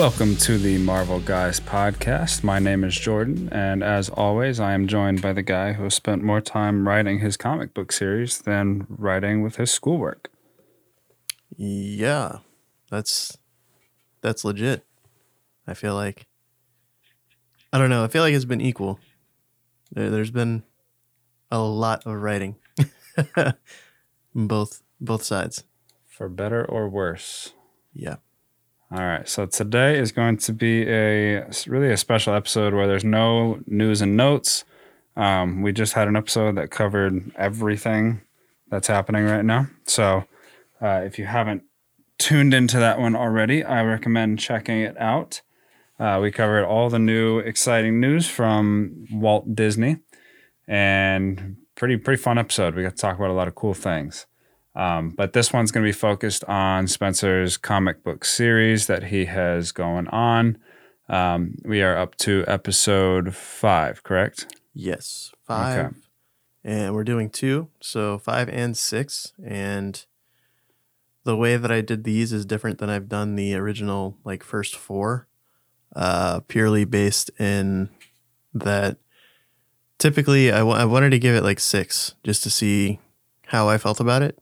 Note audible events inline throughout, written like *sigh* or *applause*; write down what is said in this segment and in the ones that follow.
Welcome to the Marvel Guys podcast. My name is Jordan, and as always, I am joined by the guy who spent more time writing his comic book series than writing with his schoolwork. Yeah, that's that's legit. I feel like I don't know. I feel like it's been equal. There, there's been a lot of writing, *laughs* both both sides. For better or worse. Yeah. All right. So today is going to be a really a special episode where there's no news and notes. Um, we just had an episode that covered everything that's happening right now. So uh, if you haven't tuned into that one already, I recommend checking it out. Uh, we covered all the new exciting news from Walt Disney, and pretty pretty fun episode. We got to talk about a lot of cool things. Um, but this one's going to be focused on Spencer's comic book series that he has going on. Um, we are up to episode five, correct? Yes, five, okay. and we're doing two, so five and six. And the way that I did these is different than I've done the original, like first four, uh, purely based in that. Typically, I, w- I wanted to give it like six just to see how I felt about it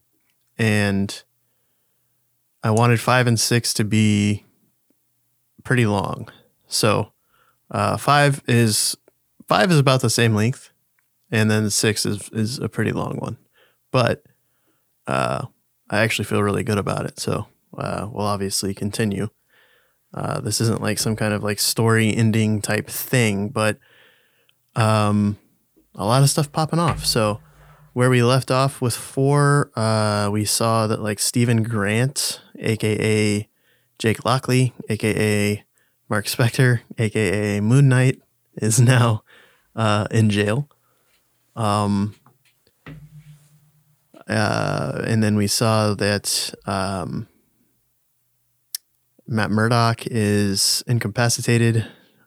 and I wanted five and six to be pretty long. So uh, five is five is about the same length, and then six is is a pretty long one. But uh, I actually feel really good about it. So uh, we'll obviously continue. Uh, this isn't like some kind of like story ending type thing, but um, a lot of stuff popping off. So where we left off with four, uh, we saw that like Stephen Grant, aka Jake Lockley, aka Mark Spector, aka Moon Knight, is now uh, in jail. Um, uh, and then we saw that um, Matt Murdock is incapacitated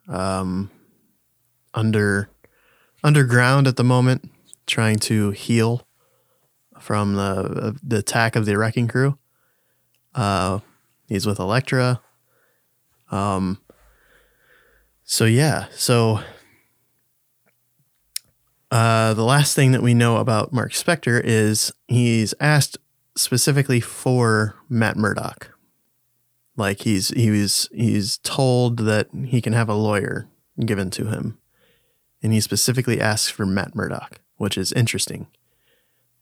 um, under underground at the moment trying to heal from the the attack of the wrecking crew. Uh, he's with Elektra. Um. So yeah, so uh, the last thing that we know about Mark Spector is he's asked specifically for Matt Murdock. Like he's he was he's told that he can have a lawyer given to him, and he specifically asks for Matt Murdock which is interesting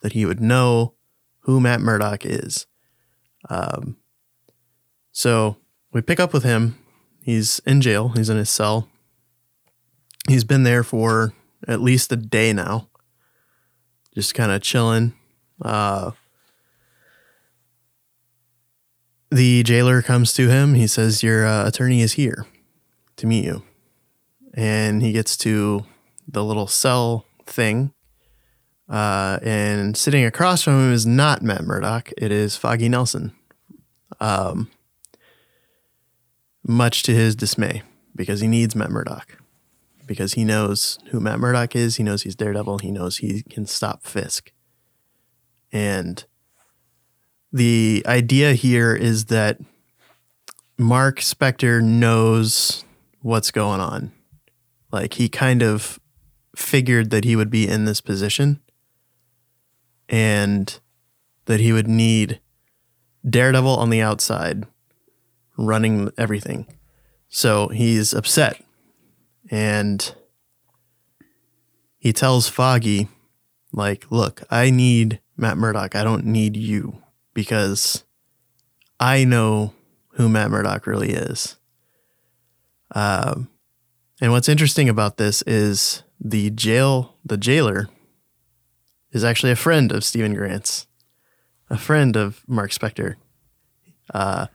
that he would know who Matt Murdock is. Um, so we pick up with him. He's in jail, he's in his cell. He's been there for at least a day now, just kind of chilling. Uh, the jailer comes to him. He says, Your uh, attorney is here to meet you. And he gets to the little cell thing uh, and sitting across from him is not Matt Murdock. It is Foggy Nelson. Um, much to his dismay, because he needs Matt Murdock. Because he knows who Matt Murdock is. He knows he's Daredevil. He knows he can stop Fisk. And the idea here is that Mark Spector knows what's going on. Like he kind of figured that he would be in this position and that he would need Daredevil on the outside running everything. So he's upset and he tells Foggy, like, look, I need Matt Murdock. I don't need you because I know who Matt Murdock really is. Um, and what's interesting about this is the jail, the jailer is actually a friend of Stephen Grant's, a friend of Mark Spector. Uh,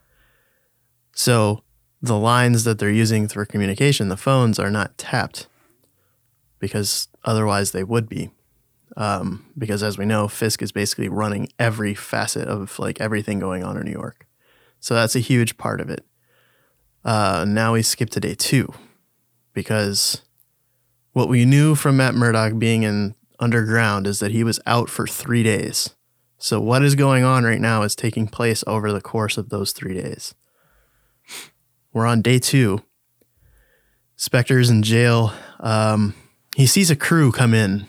so the lines that they're using for communication, the phones are not tapped because otherwise they would be. Um, because as we know, Fisk is basically running every facet of like everything going on in New York. So that's a huge part of it. Uh, now we skip to day two because what we knew from Matt Murdock being in underground is that he was out for three days. So, what is going on right now is taking place over the course of those three days. we're on day two. Spector's in jail. Um, he sees a crew come in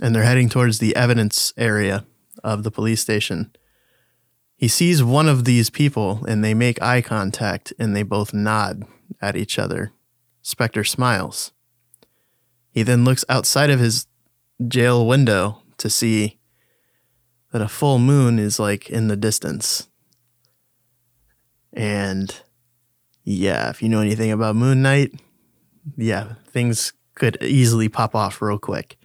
and they're heading towards the evidence area of the police station. He sees one of these people and they make eye contact and they both nod at each other. Spector smiles. He then looks outside of his jail window to see that a full moon is like in the distance. And yeah, if you know anything about Moon Knight, yeah, things could easily pop off real quick.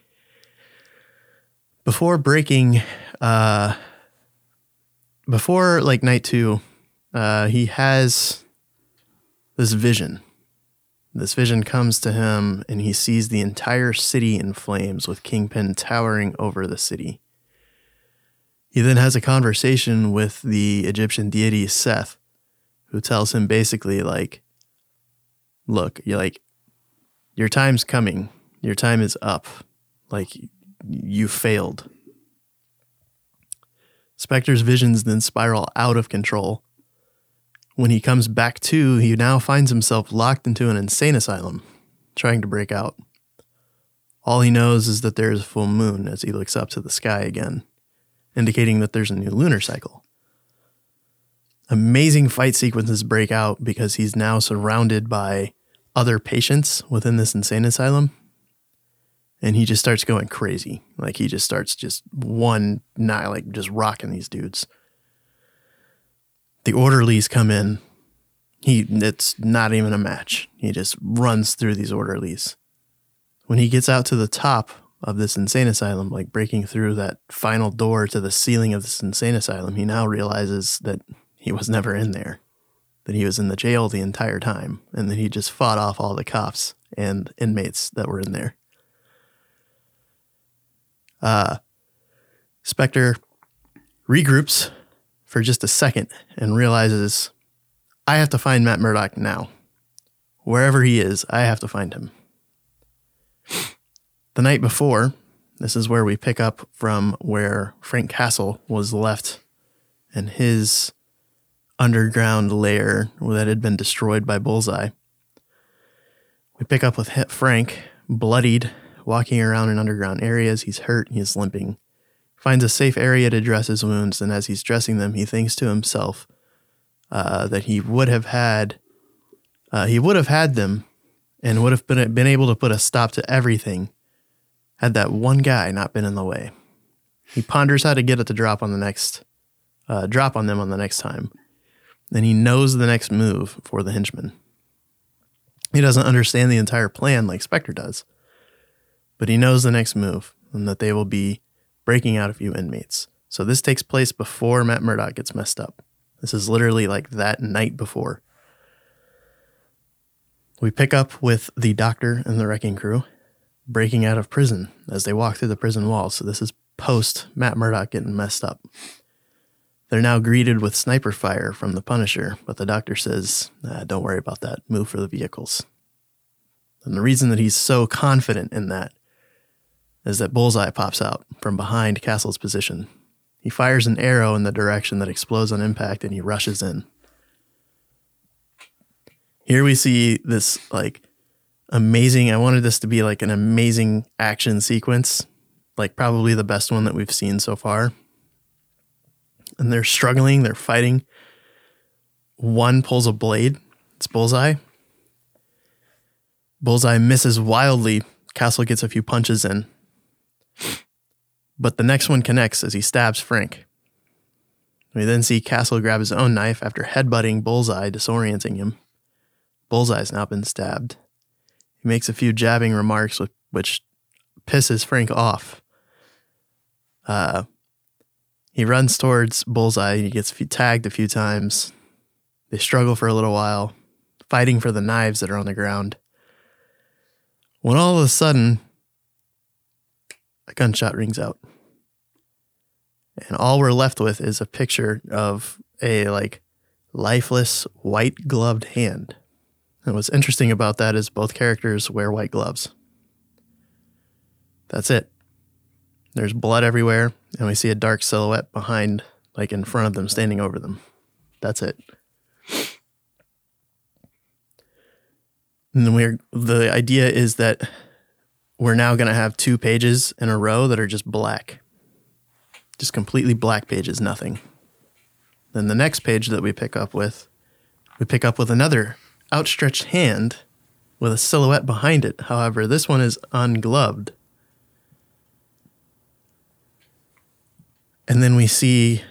Before breaking, uh, before like night two, uh, he has this vision. This vision comes to him, and he sees the entire city in flames with Kingpin towering over the city. He then has a conversation with the Egyptian deity Seth, who tells him basically, like, look, you're like, your time's coming. Your time is up. Like, you failed. Spector's visions then spiral out of control. When he comes back to, he now finds himself locked into an insane asylum, trying to break out. All he knows is that there is a full moon as he looks up to the sky again indicating that there's a new lunar cycle. Amazing fight sequences break out because he's now surrounded by other patients within this insane asylum. And he just starts going crazy. Like he just starts just one night, like just rocking these dudes. The orderlies come in. He it's not even a match. He just runs through these orderlies. When he gets out to the top of this insane asylum, like breaking through that final door to the ceiling of this insane asylum, he now realizes that he was never in there, that he was in the jail the entire time, and that he just fought off all the cops and inmates that were in there. Uh, Spector regroups for just a second and realizes I have to find Matt Murdock now. Wherever he is, I have to find him. The night before, this is where we pick up from where Frank Castle was left in his underground lair that had been destroyed by Bullseye. We pick up with Frank, bloodied, walking around in underground areas. He's hurt, he's limping. Finds a safe area to dress his wounds, and as he's dressing them, he thinks to himself uh, that he would have had, uh, he would have had them, and would have been been able to put a stop to everything had that one guy not been in the way. He ponders how to get at the drop on the next uh, drop on them on the next time. Then he knows the next move for the henchman. He doesn't understand the entire plan like Spector does, but he knows the next move and that they will be breaking out a few inmates. So this takes place before Matt Murdock gets messed up. This is literally like that night before. We pick up with the doctor and the wrecking crew breaking out of prison as they walk through the prison walls. So this is post Matt Murdock getting messed up. They're now greeted with sniper fire from the Punisher, but the doctor says, nah, don't worry about that. Move for the vehicles. And the reason that he's so confident in that is that Bullseye pops out from behind Castle's position. He fires an arrow in the direction that explodes on impact and he rushes in. Here we see this like amazing. I wanted this to be like an amazing action sequence, like probably the best one that we've seen so far. And they're struggling, they're fighting. One pulls a blade, it's Bullseye. Bullseye misses wildly. Castle gets a few punches in. But the next one connects as he stabs Frank. We then see Castle grab his own knife after headbutting Bullseye, disorienting him. Bullseye's now been stabbed. He makes a few jabbing remarks, with, which pisses Frank off. Uh, he runs towards Bullseye. He gets tagged a few times. They struggle for a little while, fighting for the knives that are on the ground. When all of a sudden, a gunshot rings out. And all we're left with is a picture of a like lifeless white gloved hand. And what's interesting about that is both characters wear white gloves. That's it. There's blood everywhere, and we see a dark silhouette behind, like in front of them, standing over them. That's it. And then we're the idea is that we're now going to have two pages in a row that are just black. Just completely black pages, nothing. Then the next page that we pick up with, we pick up with another outstretched hand with a silhouette behind it. However, this one is ungloved. And then we see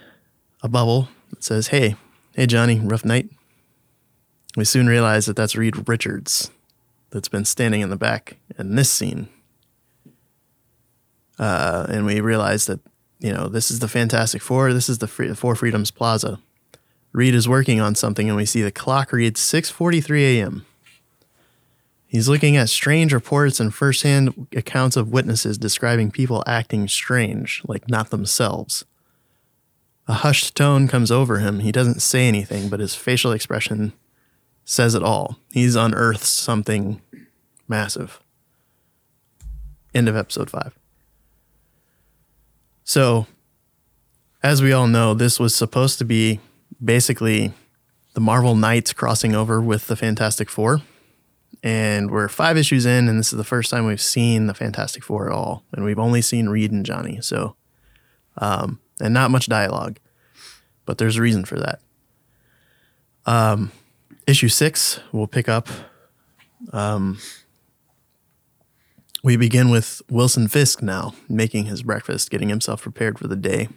a bubble that says, Hey, hey, Johnny, rough night. We soon realize that that's Reed Richards that's been standing in the back in this scene. Uh, and we realize that, you know, this is the Fantastic Four. This is the Free- Four Freedoms Plaza. Reed is working on something, and we see the clock reads 6:43 a.m. He's looking at strange reports and firsthand accounts of witnesses describing people acting strange, like not themselves. A hushed tone comes over him. He doesn't say anything, but his facial expression says it all. He's unearthed something massive. End of episode five. So, as we all know, this was supposed to be basically the Marvel Knights crossing over with the Fantastic Four. And we're five issues in, and this is the first time we've seen the Fantastic Four at all. And we've only seen Reed and Johnny. So, um, and not much dialogue, but there's a reason for that. Um, issue six, we'll pick up. Um, we begin with Wilson Fisk now making his breakfast, getting himself prepared for the day.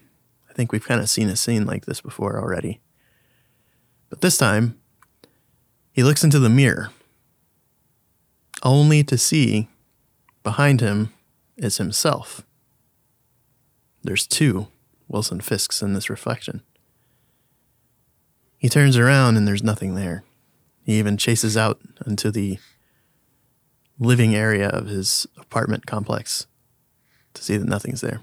I think we've kind of seen a scene like this before already. But this time, he looks into the mirror, only to see behind him is himself. There's two Wilson Fisks in this reflection. He turns around and there's nothing there. He even chases out into the living area of his apartment complex to see that nothing's there.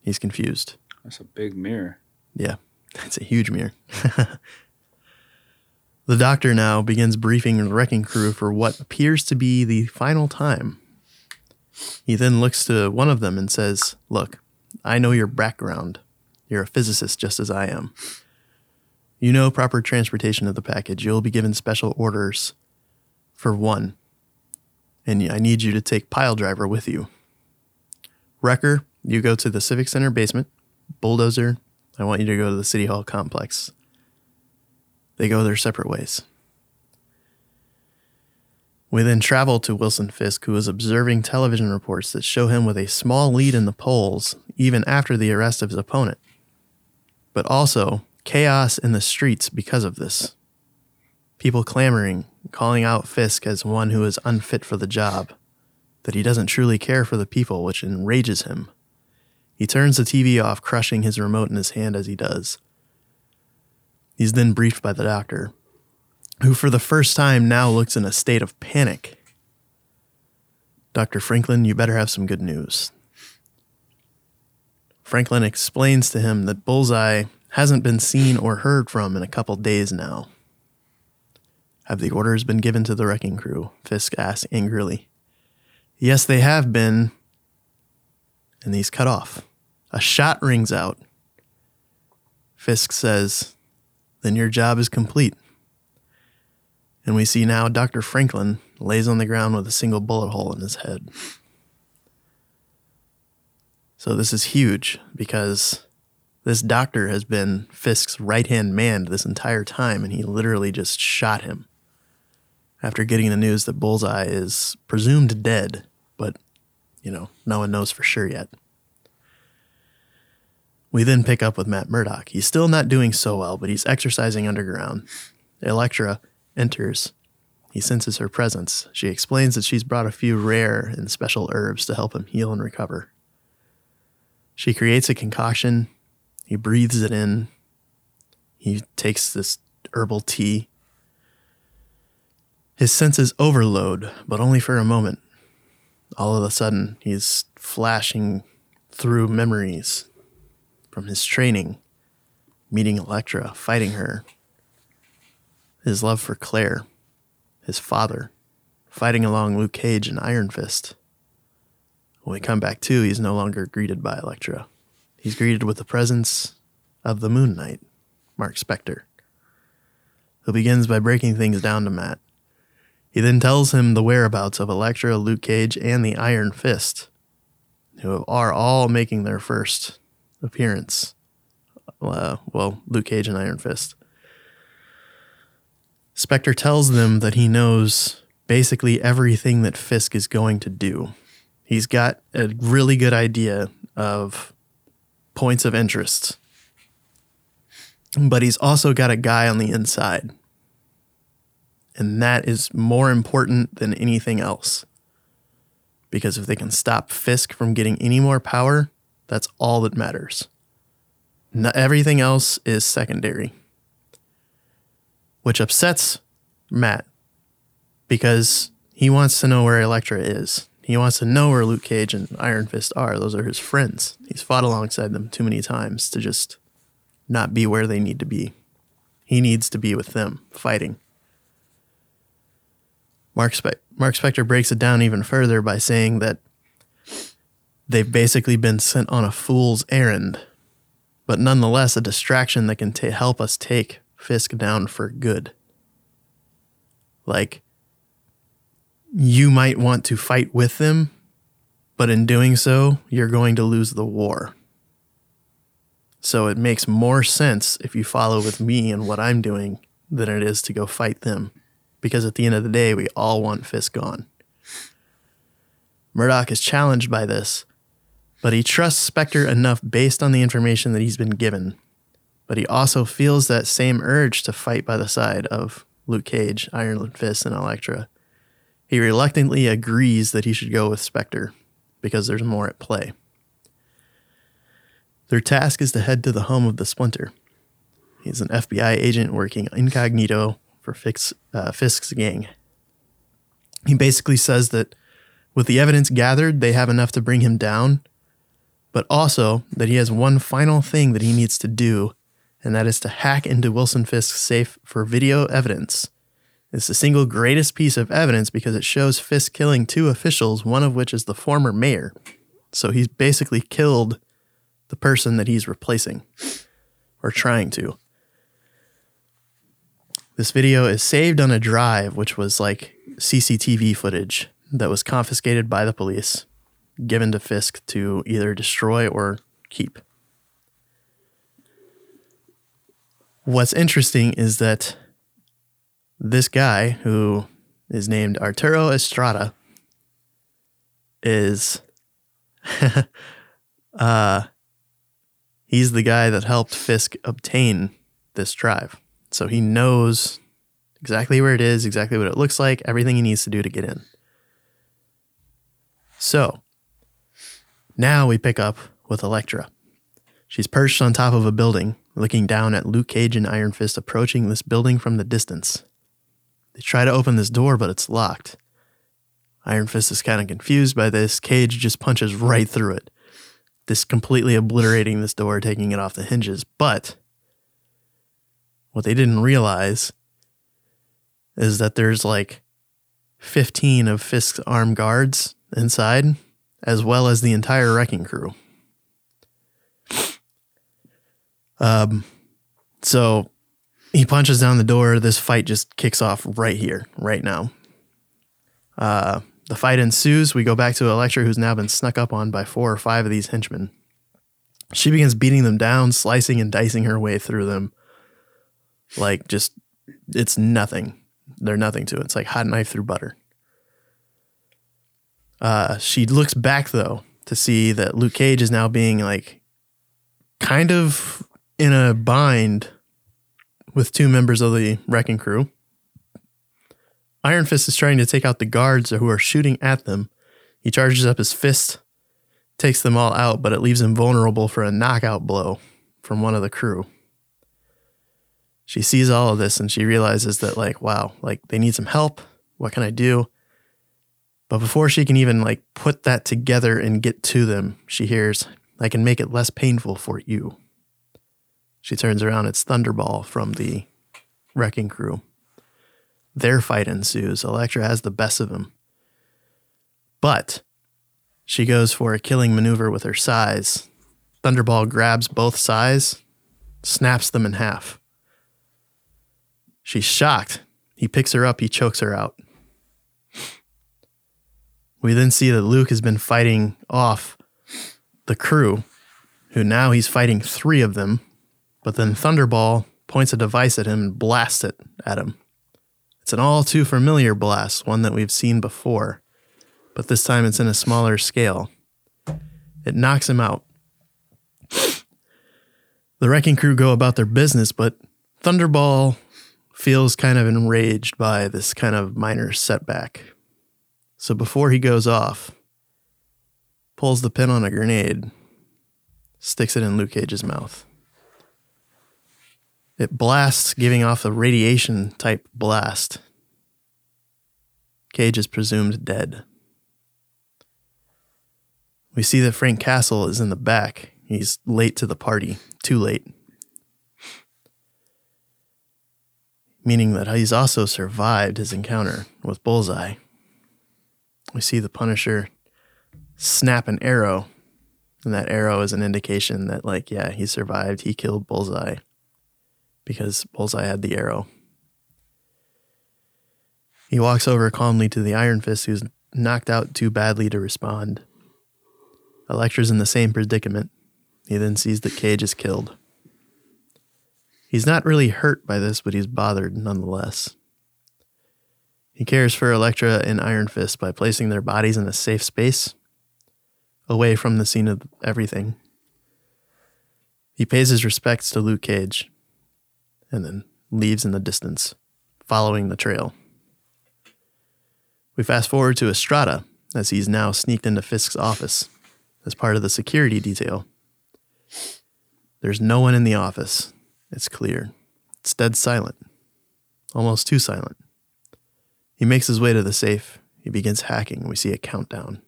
He's confused. That's a big mirror. Yeah, *laughs* it's a huge mirror. *laughs* the doctor now begins briefing the wrecking crew for what appears to be the final time. He then looks to one of them and says, Look, I know your background. You're a physicist just as I am. You know proper transportation of the package. You'll be given special orders for one. And I need you to take Pile Driver with you. Wrecker, you go to the Civic Center basement. Bulldozer, I want you to go to the City Hall complex. They go their separate ways. We then travel to Wilson Fisk, who is observing television reports that show him with a small lead in the polls, even after the arrest of his opponent. But also, chaos in the streets because of this. People clamoring, calling out Fisk as one who is unfit for the job, that he doesn't truly care for the people, which enrages him. He turns the TV off, crushing his remote in his hand as he does. He's then briefed by the doctor, who for the first time now looks in a state of panic. Dr. Franklin, you better have some good news. Franklin explains to him that Bullseye hasn't been seen or heard from in a couple days now. Have the orders been given to the wrecking crew? Fisk asks angrily. Yes, they have been. And he's cut off. A shot rings out. Fisk says, Then your job is complete. And we see now Dr. Franklin lays on the ground with a single bullet hole in his head. So this is huge because this doctor has been Fisk's right hand man this entire time, and he literally just shot him after getting the news that Bullseye is presumed dead, but, you know, no one knows for sure yet. We then pick up with Matt Murdock. He's still not doing so well, but he's exercising underground. Elektra enters. He senses her presence. She explains that she's brought a few rare and special herbs to help him heal and recover. She creates a concoction. He breathes it in. He takes this herbal tea. His senses overload, but only for a moment. All of a sudden, he's flashing through memories from his training, meeting Elektra, fighting her, his love for Claire, his father, fighting along Luke Cage and Iron Fist. When we come back to, he's no longer greeted by Elektra. He's greeted with the presence of the Moon Knight, Mark Spector, who begins by breaking things down to Matt. He then tells him the whereabouts of Elektra, Luke Cage, and the Iron Fist, who are all making their first appearance. Uh, well, Luke Cage and Iron Fist. Spector tells them that he knows basically everything that Fisk is going to do. He's got a really good idea of points of interest, but he's also got a guy on the inside. And that is more important than anything else. Because if they can stop Fisk from getting any more power, that's all that matters. Not everything else is secondary which upsets Matt because he wants to know where Elektra is. He wants to know where Luke Cage and Iron Fist are. Those are his friends. He's fought alongside them too many times to just not be where they need to be. He needs to be with them, fighting. Mark, Spe- Mark Spector breaks it down even further by saying that they've basically been sent on a fool's errand, but nonetheless a distraction that can help us take Fisk down for good. Like, you might want to fight with them, but in doing so, you're going to lose the war. So it makes more sense if you follow with me and what I'm doing than it is to go fight them. Because at the end of the day, we all want Fisk gone. Murdock is challenged by this, but he trusts Spector enough based on the information that he's been given but he also feels that same urge to fight by the side of Luke Cage, Iron Fist, and Elektra. He reluctantly agrees that he should go with Spector because there's more at play. Their task is to head to the home of the Splinter. He's an FBI agent working incognito for uh, Fisk's gang. He basically says that with the evidence gathered, they have enough to bring him down, but also that he has one final thing that he needs to do and that is to hack into Wilson Fisk's safe for video evidence. It's the single greatest piece of evidence because it shows Fisk killing two officials, one of which is the former mayor. So he's basically killed the person that he's replacing or trying to. This video is saved on a drive, which was like CCTV footage that was confiscated by the police, given to Fisk to either destroy or keep. What's interesting is that this guy, who is named Arturo Estrada, is *laughs* uh, he's the guy that helped Fisk obtain this drive. So he knows exactly where it is, exactly what it looks like, everything he needs to do to get in. So now we pick up with Elektra. She's perched on top of a building looking down at Luke Cage and Iron Fist approaching this building from the distance. They try to open this door, but it's locked. Iron Fist is kind of confused by this. Cage just punches right through it, this completely obliterating this door, taking it off the hinges. But what they didn't realize is that there's like 15 of Fisk's armed guards inside, as well as the entire wrecking crew. Um, so he punches down the door. This fight just kicks off right here, right now. Uh, the fight ensues. We go back to Elektra, who's now been snuck up on by four or five of these henchmen. She begins beating them down, slicing and dicing her way through them. Like, just, it's nothing. They're nothing to it. It's like hot knife through butter. Uh, she looks back, though, to see that Luke Cage is now being like kind of in a bind with two members of the wrecking crew. Iron Fist is trying to take out the guards who are shooting at them. He charges up his fist, takes them all out, but it leaves him vulnerable for a knockout blow from one of the crew. She sees all of this and she realizes that, like, wow, like they need some help. What can I do? But before she can even like put that together and get to them, she hears, I can make it less painful for you. She turns around, it's Thunderball from the wrecking crew. Their fight ensues. Elektra has the best of him. But she goes for a killing maneuver with her sais. Thunderball grabs both sais, snaps them in half. She's shocked. He picks her up, he chokes her out. We then see that Luke has been fighting off the crew, who now he's fighting three of them. But then Thunderball points a device at him and blasts it at him. It's an all too familiar blast, one that we've seen before, but this time it's in a smaller scale. It knocks him out. The wrecking crew go about their business, but Thunderball feels kind of enraged by this kind of minor setback. So before he goes off, pulls the pin on a grenade, sticks it in Luke Cage's mouth. It blasts, giving off a radiation type blast. Cage is presumed dead. We see that Frank Castle is in the back. He's late to the party, too late. Meaning that he's also survived his encounter with Bullseye. We see the Punisher snap an arrow, and that arrow is an indication that, like, yeah, he survived. He killed Bullseye because Bullseye had the arrow. He walks over calmly to the Iron Fist, who's knocked out too badly to respond. Elektra's in the same predicament. He then sees that Cage is killed. He's not really hurt by this, but he's bothered nonetheless. He cares for Elektra and Iron Fist by placing their bodies in a safe space, away from the scene of everything. He pays his respects to Luke Cage, and then leaves in the distance, following the trail. We fast forward to Estrada as he's now sneaked into Fisk's office as part of the security detail. There's no one in the office. It's clear. It's dead silent. Almost too silent. He makes his way to the safe. He begins hacking. We see a countdown.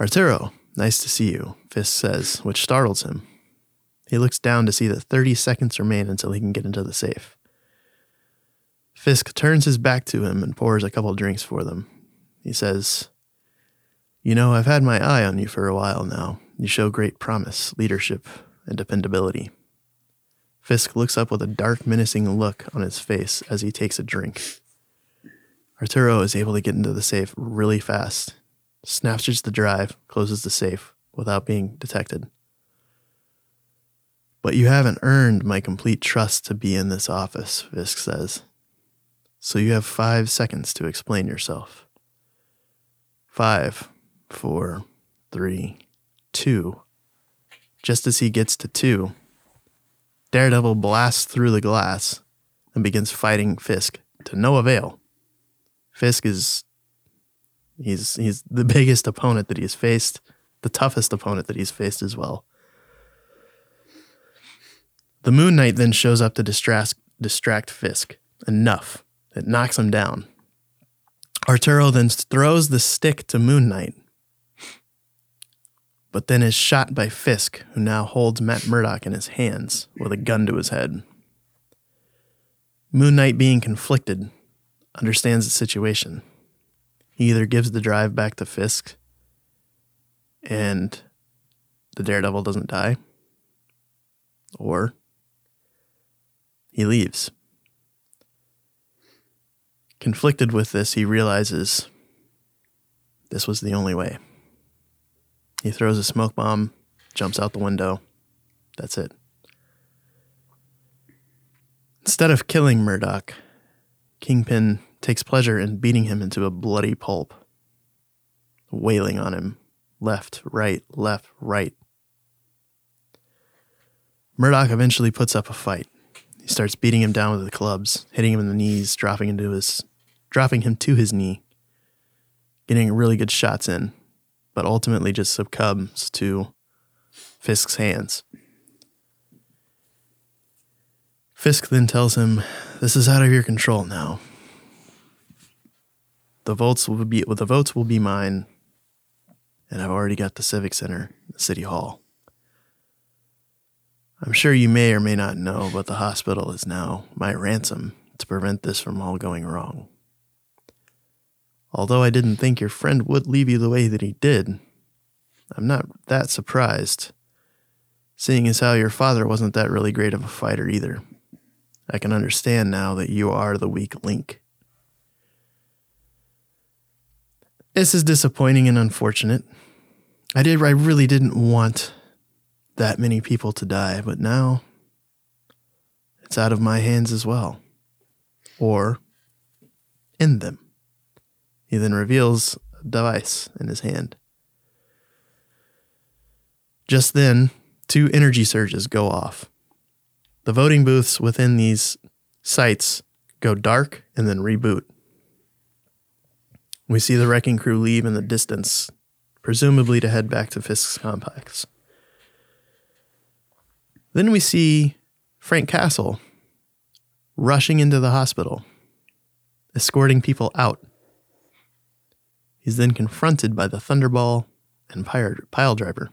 Arturo, nice to see you, Fisk says, which startles him. He looks down to see that 30 seconds remain until he can get into the safe. Fisk turns his back to him and pours a couple drinks for them. He says, you know, I've had my eye on you for a while now. You show great promise, leadership, and dependability. Fisk looks up with a dark, menacing look on his face as he takes a drink. Arturo is able to get into the safe really fast, snatches the drive, closes the safe without being detected. But you haven't earned my complete trust to be in this office, Fisk says. So you have five seconds to explain yourself. Five, four, three, two. Just as he gets to two, Daredevil blasts through the glass and begins fighting Fisk to no avail. Fisk is he's he's the *laughs* biggest opponent that he's faced, the toughest opponent that he's faced as well. The Moon Knight then shows up to distract distract Fisk enough. It knocks him down. Arturo then throws the stick to Moon Knight, but then is shot by Fisk, who now holds Matt Murdock in his hands with a gun to his head. Moon Knight, being conflicted, understands the situation. He either gives the drive back to Fisk and the Daredevil doesn't die, or he leaves. Conflicted with this, he realizes this was the only way. He throws a smoke bomb, jumps out the window. That's it. Instead of killing Murdock, Kingpin takes pleasure in beating him into a bloody pulp, wailing on him left, right, left, right. Murdock eventually puts up a fight. He starts beating him down with the clubs, hitting him in the knees, dropping into his dropping him to his knee, getting really good shots in but ultimately just succumbs to Fisk's hands. Fisk then tells him, "This is out of your control now. The votes will be the votes will be mine, and I've already got the civic center, the city hall. I'm sure you may or may not know, but the hospital is now my ransom to prevent this from all going wrong." Although I didn't think your friend would leave you the way that he did, I'm not that surprised, seeing as how your father wasn't that really great of a fighter either. I can understand now that you are the weak link. This is disappointing and unfortunate. I did I really didn't want that many people to die, but now it's out of my hands as well. Or in them. He then reveals a device in his hand. Just then, two energy surges go off. The voting booths within these sites go dark and then reboot. We see the wrecking crew leave in the distance, presumably to head back to Fisk's complex. Then we see Frank Castle rushing into the hospital, escorting people out. He's then confronted by the Thunderball and pile driver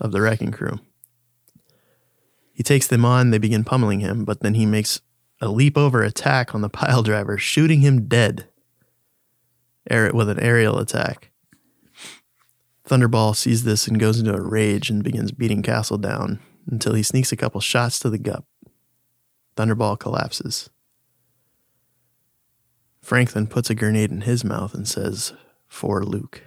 of the wrecking crew. He takes them on, they begin pummeling him, but then he makes a leap over attack on the *laughs* pile driver, shooting him dead with an aerial attack. Thunderball sees this and goes into a rage and begins beating Castle down until he sneaks a couple shots to the gut. Thunderball collapses. Franklin puts a grenade in his mouth and says, For Luke.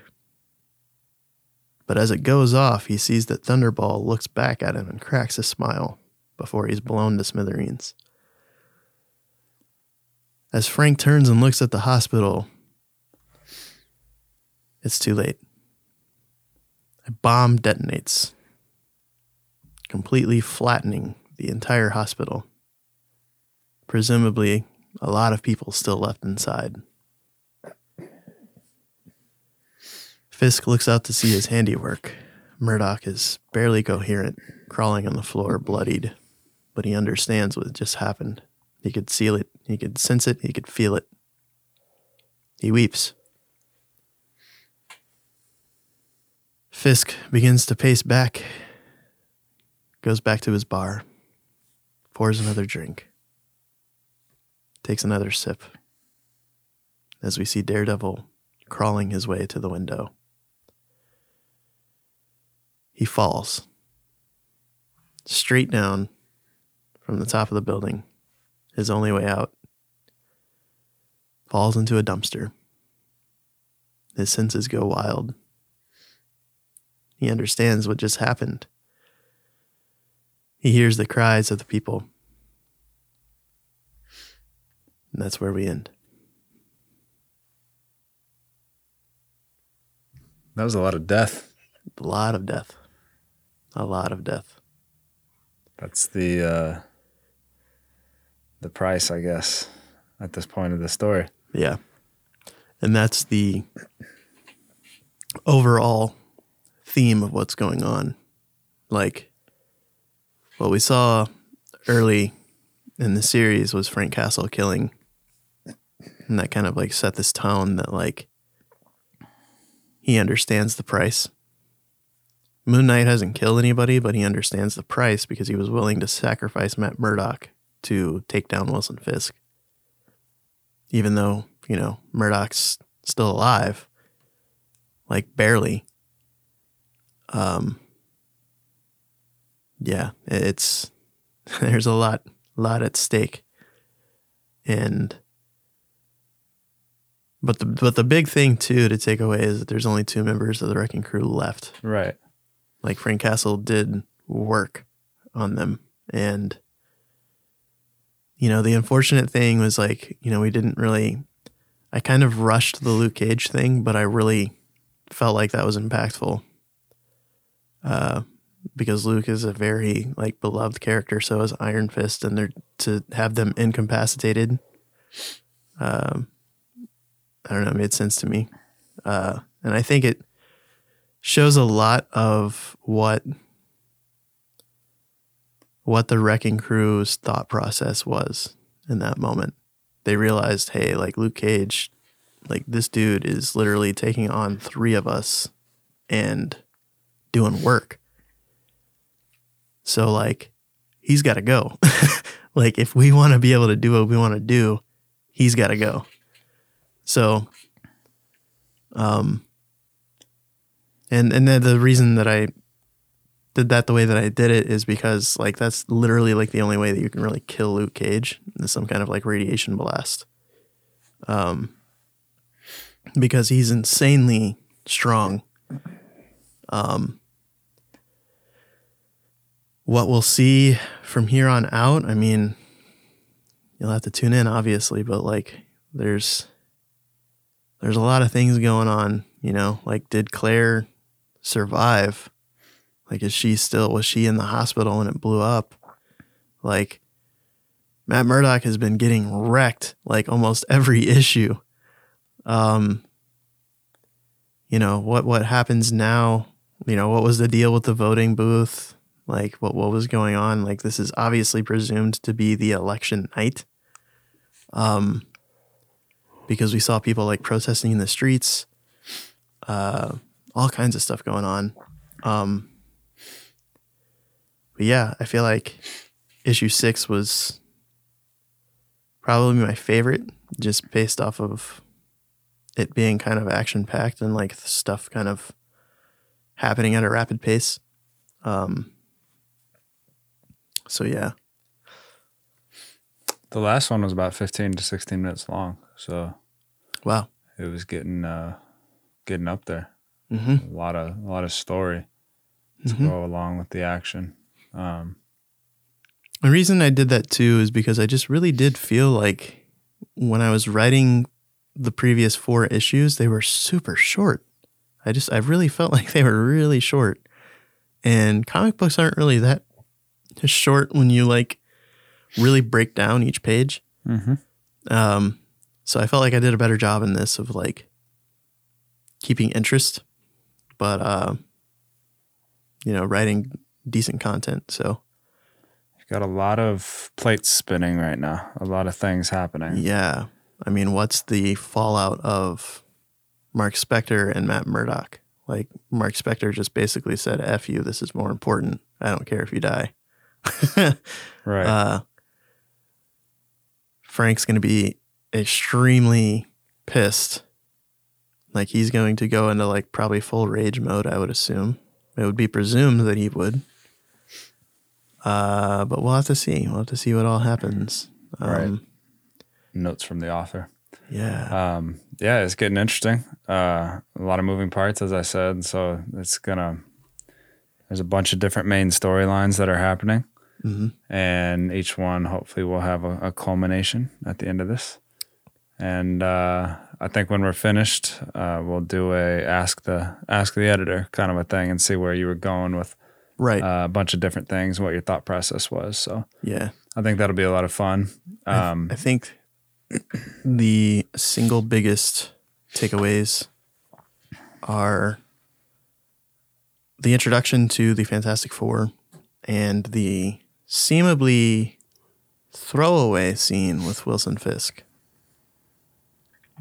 But as it goes off, he sees that Thunderball looks back at him and cracks a smile before he's blown to smithereens. As Frank turns and looks at the hospital, it's too late. A bomb detonates, completely flattening the entire hospital. Presumably, a lot of people still left inside. Fisk looks out to see his handiwork. Murdock is barely coherent, crawling on the floor, bloodied, but he understands what just happened. He could see it, he could sense it, he could feel it. He weeps. Fisk begins to pace back, goes back to his bar, pours another drink, takes another sip as we see Daredevil crawling his way to the window. He falls straight down from the top of the building, his only way out. Falls into a dumpster. His senses go wild. He understands what just happened. He hears the cries of the people. And that's where we end. That was a lot of death. A lot of death a lot of death. That's the uh, the price, I guess, at this point of the story. Yeah, and that's the overall theme of what's going on. Like what we saw early in the series was Frank Castle killing, and that kind of like set this tone that like he understands the price Moon Knight hasn't killed anybody, but he understands the price because he was willing to sacrifice Matt Murdock to take down Wilson Fisk. Even though, you know, Murdock's still alive, like barely. Um yeah, it's *laughs* there's a lot lot at stake. And but the but the big thing too to take away is that there's only two members of the wrecking crew left. Right like Frank Castle did work on them. And, you know, the unfortunate thing was like, you know, we didn't really, I kind of rushed the Luke Cage thing, but I really felt like that was impactful. Uh, because Luke is a very like beloved character, so is Iron Fist, and they're to have them incapacitated. Um, I don't know, it made sense to me, uh, and I think it shows a lot of what what the wrecking crew's thought process was in that moment. They realized, hey, like Luke Cage, like this dude is literally taking on three of us and doing work. So like he's got to go. *laughs* like if we want to be able to do what we want to do, he's got to go. So um and and then the reason that I did that the way that I did it is because like that's literally like the only way that you can really kill Luke Cage is some kind of like radiation blast. Um, because he's insanely strong. Um, what we'll see from here on out, I mean, you'll have to tune in, obviously, but like, there's there's a lot of things going on. You know, like, did Claire survive? Like, is she still was she in the hospital when it blew up? Like, Matt Murdock has been getting wrecked like almost *laughs* every issue. Um, you know what what happens now? You know what was the deal with the voting booth? Like what what was going on? Like this is obviously presumed to be the election night. Um, because we saw people like protesting in the streets, uh, all kinds of stuff going on. Um, but yeah, I feel like issue six was probably my favorite, just based off of it being kind of action packed and like stuff kind of happening at a rapid pace. Um, so yeah, The last one was about 15 to 16 minutes long. So wow. it was getting uh getting up there. Mm-hmm. A lot of a lot of story to Mhm. go along with the action. Um The reason I did that too is because I just really did feel like when I was writing the previous four issues, they were super short. I just, I really felt *laughs* like they were really short. And comic books aren't really that short when you like really break down each page. mhm. Um, so I felt like I did a better job in this of like keeping interest, but, uh, you know, writing decent content. So You've got a lot of plates spinning right now. A lot of things happening. Yeah. I mean, what's the fallout of Mark Spector and Matt Murdock? Like, Mark Spector just basically said, F you, this is more important. I don't care if you die. *laughs* Right. uh, Frank's going to be extremely pissed. Like, he's going to go into like probably full rage mode, I would assume. It would be presumed that he would. Uh, but we'll have to see. We'll have to see what all happens. Um, Right. Notes from the author. Yeah. Um, yeah, it's getting interesting. Uh, a lot of moving parts, as I said. So it's gonna. There's a bunch of different main storylines that are happening, hmm and each one hopefully will have a, a culmination at the end of this. And uh, I think when we're finished, uh, we'll do a ask the ask the editor kind of a thing and see where you were going with Right. uh, a bunch of different things, what your thought process was. So yeah. I think that'll be a lot of fun. Um, I think the single biggest takeaways are the introduction to the Fantastic Four and the seemably throwaway scene with Wilson Fisk.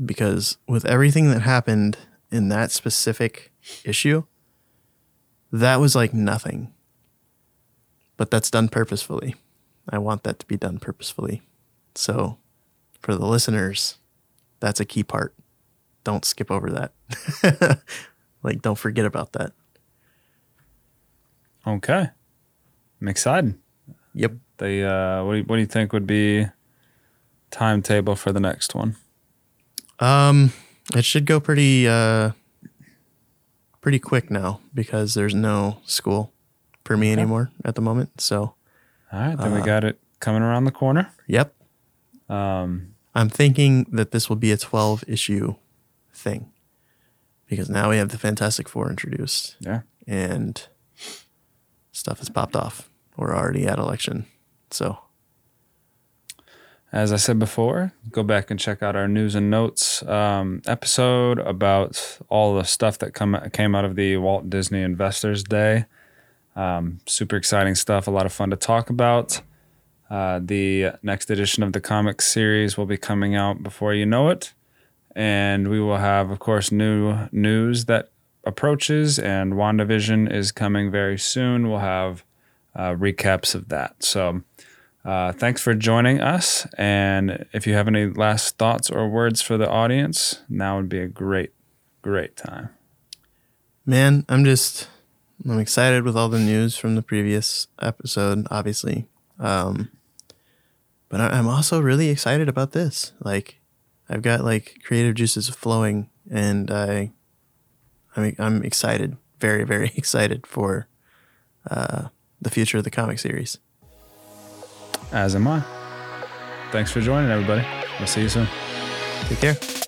Because with everything that happened in that specific issue, that was like nothing. But that's done purposefully. I want that to be done purposefully. So, for the listeners, that's a key part. Don't skip over that. *laughs* like, don't forget about that. okay, I'm excited. Yep. The uh, what do you, what do you think would be timetable for the next one? Um, it should go pretty, uh, pretty quick now because there's no school for me anymore at the moment. So, All right, then we Uh, got it coming around the corner. yep. Um, I'm thinking that this will be a 12 issue thing because now we have the Fantastic Four introduced. yeah, and stuff has popped off. We're already at election. So, as I said before, go back and check out our news and notes um, episode about all the stuff that come came out of the Walt Disney Investors Day. Um, super exciting stuff. A lot of fun to talk about. Uh, the next edition of the comics series will be coming out before you know it. And we will have, of course, new news that approaches, and WandaVision is coming very soon. We'll have uh, recaps of that. So, uh, thanks for joining us. And if you have any last thoughts or words for the audience, now would be a great, great time. man, I'm just I'm excited with all the news from the previous episode, obviously. Um, but I'm also really excited about this. Like, I've got like creative juices flowing, and I, I'm I'm excited, very very *laughs* excited for uh, the future of the comic series. As am I. Thanks for joining, everybody. We'll see you soon. Take care.